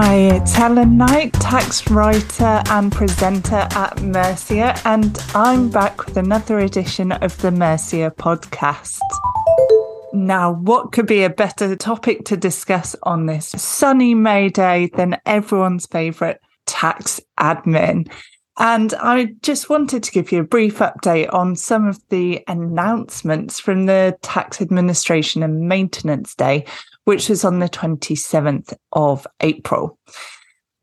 Hi, it's Helen Knight, tax writer and presenter at Mercia, and I'm back with another edition of the Mercia podcast. Now, what could be a better topic to discuss on this sunny May day than everyone's favourite tax admin? And I just wanted to give you a brief update on some of the announcements from the Tax Administration and Maintenance Day, which was on the 27th of April.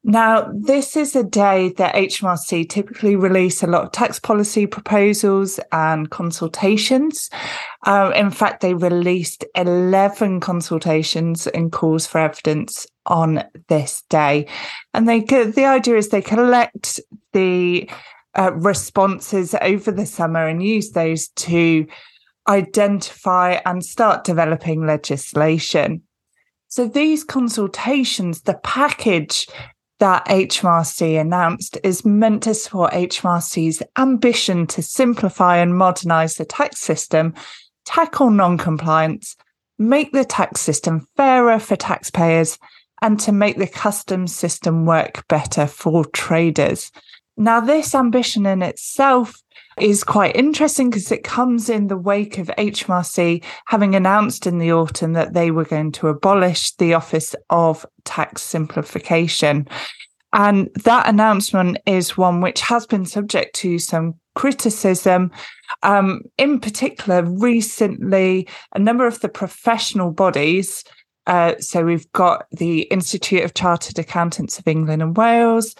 Now, this is a day that HMRC typically release a lot of tax policy proposals and consultations. Uh, in fact, they released 11 consultations and calls for evidence on this day. And they the idea is they collect the uh, responses over the summer and use those to identify and start developing legislation. So these consultations, the package that HMRC announced is meant to support HMRC's ambition to simplify and modernise the tax system, tackle non compliance, make the tax system fairer for taxpayers, and to make the customs system work better for traders. Now, this ambition in itself is quite interesting because it comes in the wake of HMRC having announced in the autumn that they were going to abolish the Office of Tax Simplification. And that announcement is one which has been subject to some criticism. Um, in particular, recently, a number of the professional bodies uh, so we've got the Institute of Chartered Accountants of England and Wales,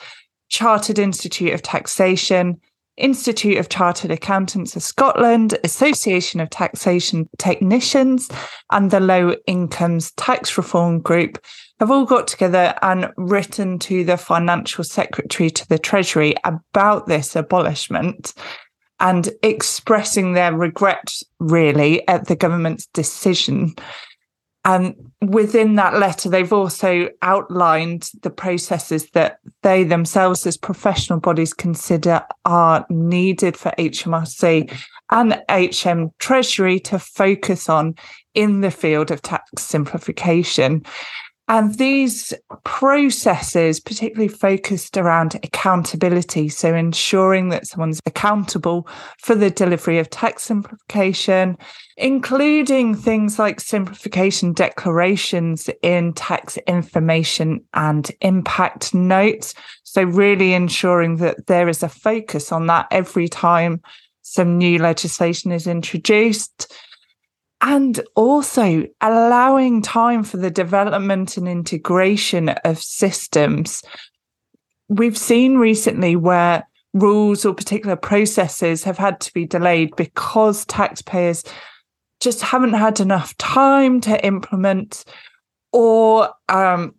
Chartered Institute of Taxation, Institute of Chartered Accountants of Scotland, Association of Taxation Technicians, and the Low Incomes Tax Reform Group have all got together and written to the Financial Secretary to the Treasury about this abolishment and expressing their regret really at the government's decision and within that letter, they've also outlined the processes that they themselves, as professional bodies, consider are needed for HMRC and HM Treasury to focus on in the field of tax simplification. And these processes, particularly focused around accountability, so ensuring that someone's accountable for the delivery of tax simplification, including things like simplification declarations in tax information and impact notes. So, really ensuring that there is a focus on that every time some new legislation is introduced and also allowing time for the development and integration of systems. We've seen recently where rules or particular processes have had to be delayed because taxpayers just haven't had enough time to implement or um,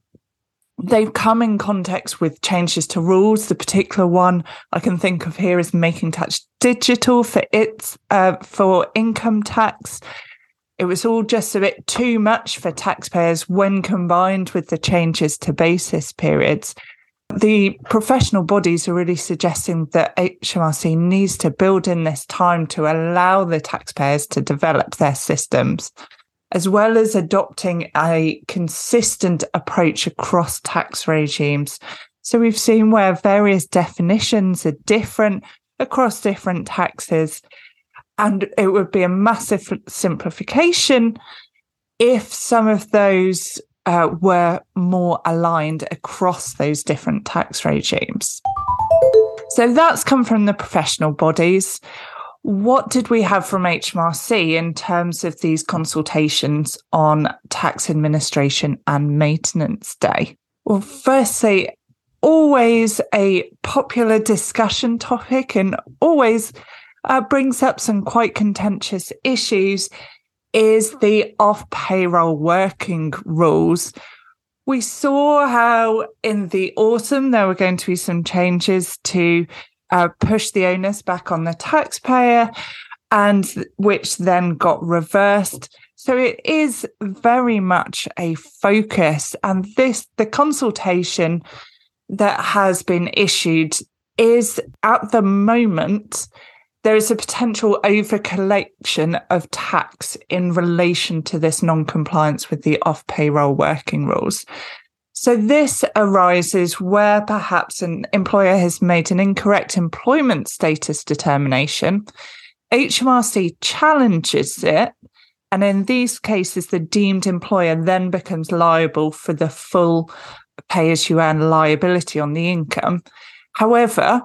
they've come in context with changes to rules. The particular one I can think of here is making tax digital for its uh, for income tax. It was all just a bit too much for taxpayers when combined with the changes to basis periods. The professional bodies are really suggesting that HMRC needs to build in this time to allow the taxpayers to develop their systems, as well as adopting a consistent approach across tax regimes. So we've seen where various definitions are different across different taxes and it would be a massive simplification if some of those uh, were more aligned across those different tax regimes. So that's come from the professional bodies. What did we have from HMRC in terms of these consultations on tax administration and maintenance day? Well, firstly, always a popular discussion topic and always uh, brings up some quite contentious issues is the off payroll working rules. We saw how in the autumn there were going to be some changes to uh, push the onus back on the taxpayer, and which then got reversed. So it is very much a focus, and this the consultation that has been issued is at the moment there is a potential over collection of tax in relation to this non compliance with the off payroll working rules. So, this arises where perhaps an employer has made an incorrect employment status determination. HMRC challenges it. And in these cases, the deemed employer then becomes liable for the full pay as you earn liability on the income. However,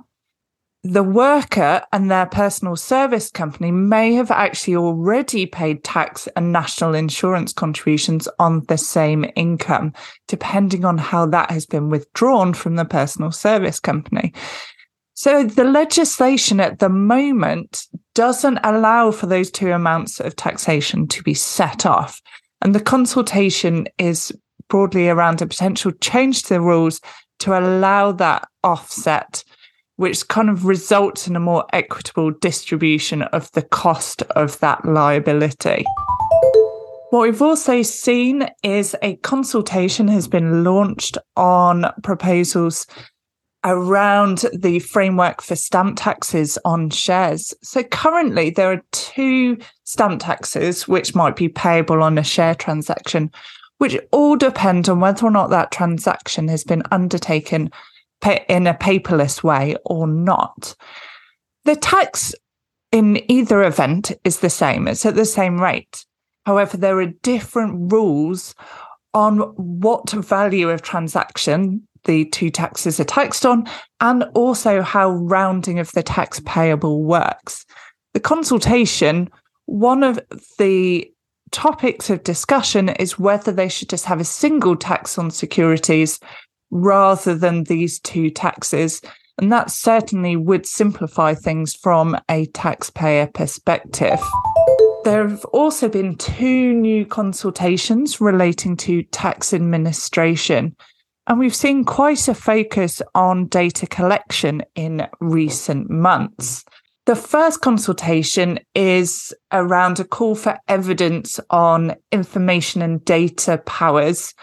the worker and their personal service company may have actually already paid tax and national insurance contributions on the same income, depending on how that has been withdrawn from the personal service company. So the legislation at the moment doesn't allow for those two amounts of taxation to be set off. And the consultation is broadly around a potential change to the rules to allow that offset which kind of results in a more equitable distribution of the cost of that liability. What we've also seen is a consultation has been launched on proposals around the framework for stamp taxes on shares. So currently there are two stamp taxes which might be payable on a share transaction, which all depend on whether or not that transaction has been undertaken in a paperless way or not. The tax in either event is the same, it's at the same rate. However, there are different rules on what value of transaction the two taxes are taxed on, and also how rounding of the tax payable works. The consultation, one of the topics of discussion is whether they should just have a single tax on securities rather than these two taxes. And that certainly would simplify things from a taxpayer perspective. There have also been two new consultations relating to tax administration. And we've seen quite a focus on data collection in recent months. The first consultation is around a call for evidence on information and data powers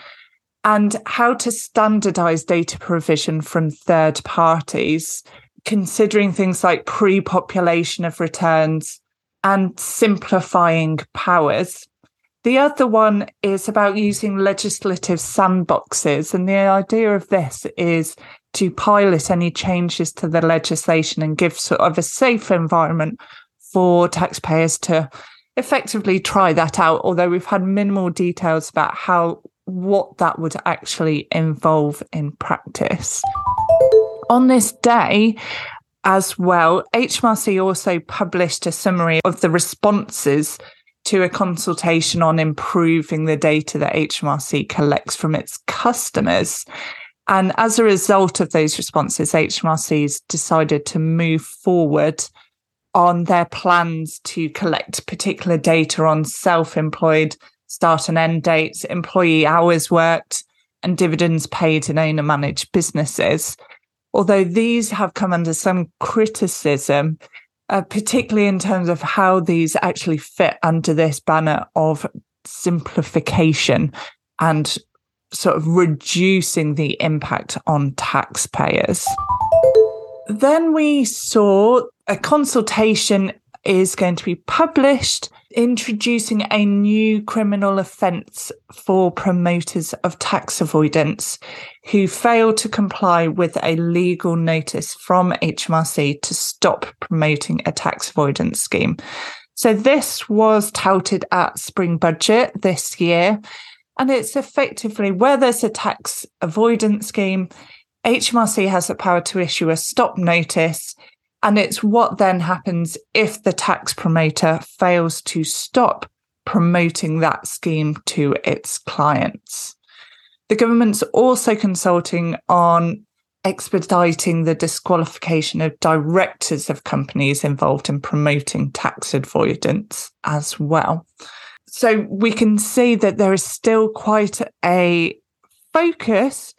and how to standardize data provision from third parties, considering things like pre population of returns and simplifying powers. The other one is about using legislative sandboxes. And the idea of this is to pilot any changes to the legislation and give sort of a safe environment for taxpayers to effectively try that out. Although we've had minimal details about how what that would actually involve in practice. On this day, as well, HMRC also published a summary of the responses to a consultation on improving the data that HMRC collects from its customers. And as a result of those responses, HMRC has decided to move forward on their plans to collect particular data on self employed start and end dates, employee hours worked, and dividends paid in owner managed businesses. Although these have come under some criticism, uh, particularly in terms of how these actually fit under this banner of simplification and sort of reducing the impact on taxpayers. Then we saw a consultation is going to be published introducing a new criminal offence for promoters of tax avoidance who fail to comply with a legal notice from HMRC to stop promoting a tax avoidance scheme. So this was touted at spring budget this year. And it's effectively where there's a tax avoidance scheme, HMRC has the power to issue a stop notice and it's what then happens if the tax promoter fails to stop promoting that scheme to its clients. The government's also consulting on expediting the disqualification of directors of companies involved in promoting tax avoidance as well. So we can see that there is still quite a focus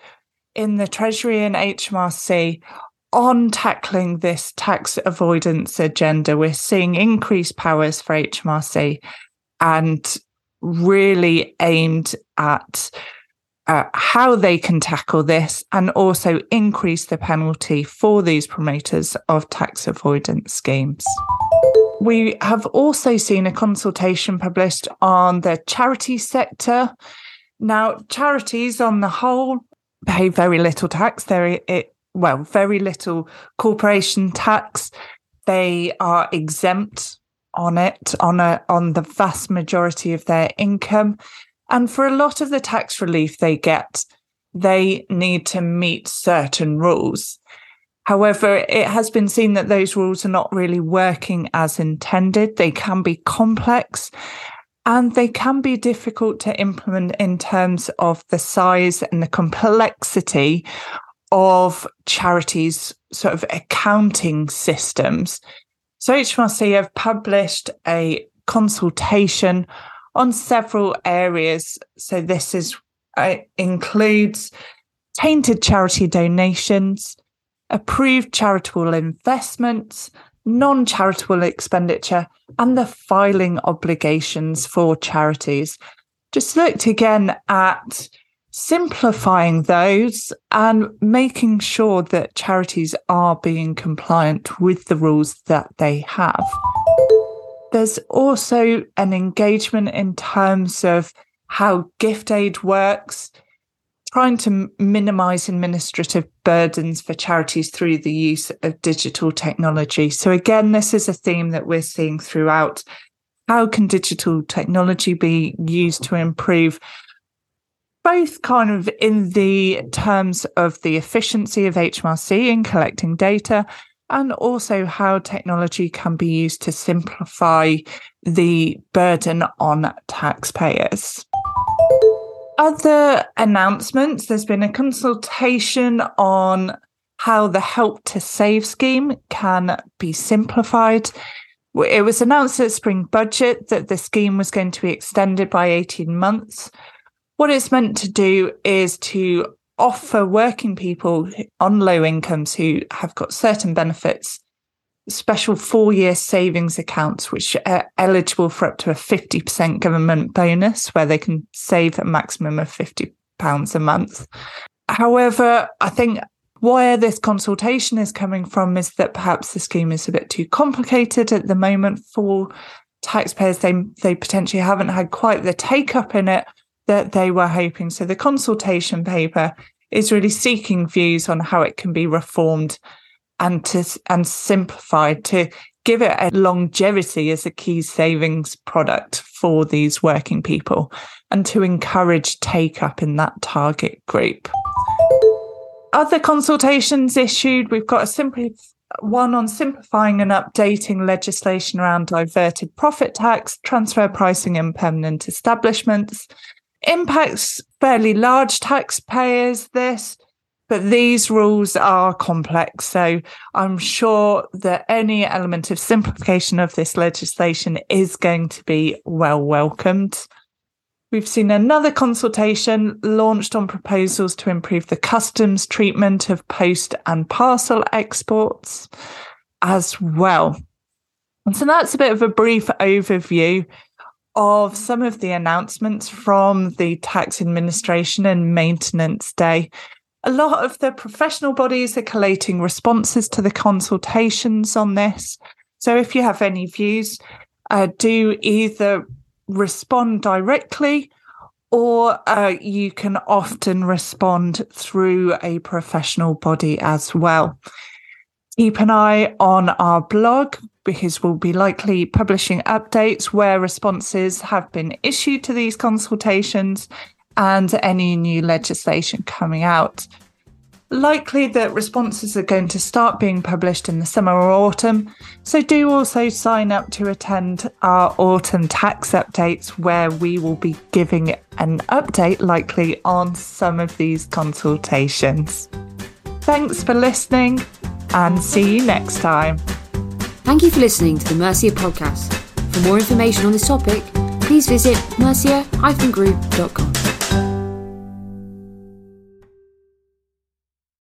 in the Treasury and HMRC on tackling this tax avoidance agenda, we're seeing increased powers for HMRC and really aimed at uh, how they can tackle this and also increase the penalty for these promoters of tax avoidance schemes. We have also seen a consultation published on the charity sector. Now, charities on the whole pay very little tax. There, it well, very little corporation tax. They are exempt on it on a on the vast majority of their income, and for a lot of the tax relief they get, they need to meet certain rules. However, it has been seen that those rules are not really working as intended. They can be complex and they can be difficult to implement in terms of the size and the complexity of charities' sort of accounting systems. So HMRC have published a consultation on several areas. So this is uh, includes tainted charity donations, approved charitable investments, non charitable expenditure, and the filing obligations for charities. Just looked again at simplifying those and making sure that charities are being compliant with the rules that they have. There's also an engagement in terms of how gift aid works, trying to minimize administrative burdens for charities through the use of digital technology. So, again, this is a theme that we're seeing throughout. How can digital technology be used to improve both kind of in the terms of the efficiency of HMRC in collecting data and also how technology can be used to simplify the burden on taxpayers. Other announcements there's been a consultation on how the Help to Save scheme can be simplified. It was announced at spring budget that the scheme was going to be extended by 18 months. What it's meant to do is to offer working people on low incomes who have got certain benefits special four year savings accounts, which are eligible for up to a 50% government bonus, where they can save a maximum of £50 a month. However, I think where this consultation is coming from is that perhaps the scheme is a bit too complicated at the moment for taxpayers. They, they potentially haven't had quite the take up in it that they were hoping. So the consultation paper is really seeking views on how it can be reformed and to and simplified to give it a longevity as a key savings product for these working people and to encourage take up in that target group. Other consultations issued, we've got a simply one on simplifying and updating legislation around diverted profit tax, transfer pricing in permanent establishments, impacts fairly large taxpayers, this, but these rules are complex. So I'm sure that any element of simplification of this legislation is going to be well welcomed. We've seen another consultation launched on proposals to improve the customs treatment of post and parcel exports as well. And so that's a bit of a brief overview of some of the announcements from the Tax Administration and Maintenance Day. A lot of the professional bodies are collating responses to the consultations on this. So if you have any views, uh, do either respond directly or uh, you can often respond through a professional body as well. Keep an eye on our blog because we'll be likely publishing updates where responses have been issued to these consultations and any new legislation coming out. Likely that responses are going to start being published in the summer or autumn, so do also sign up to attend our autumn tax updates where we will be giving an update likely on some of these consultations. Thanks for listening and see you next time. Thank you for listening to the Mercia podcast. For more information on this topic, please visit mercia-group.com.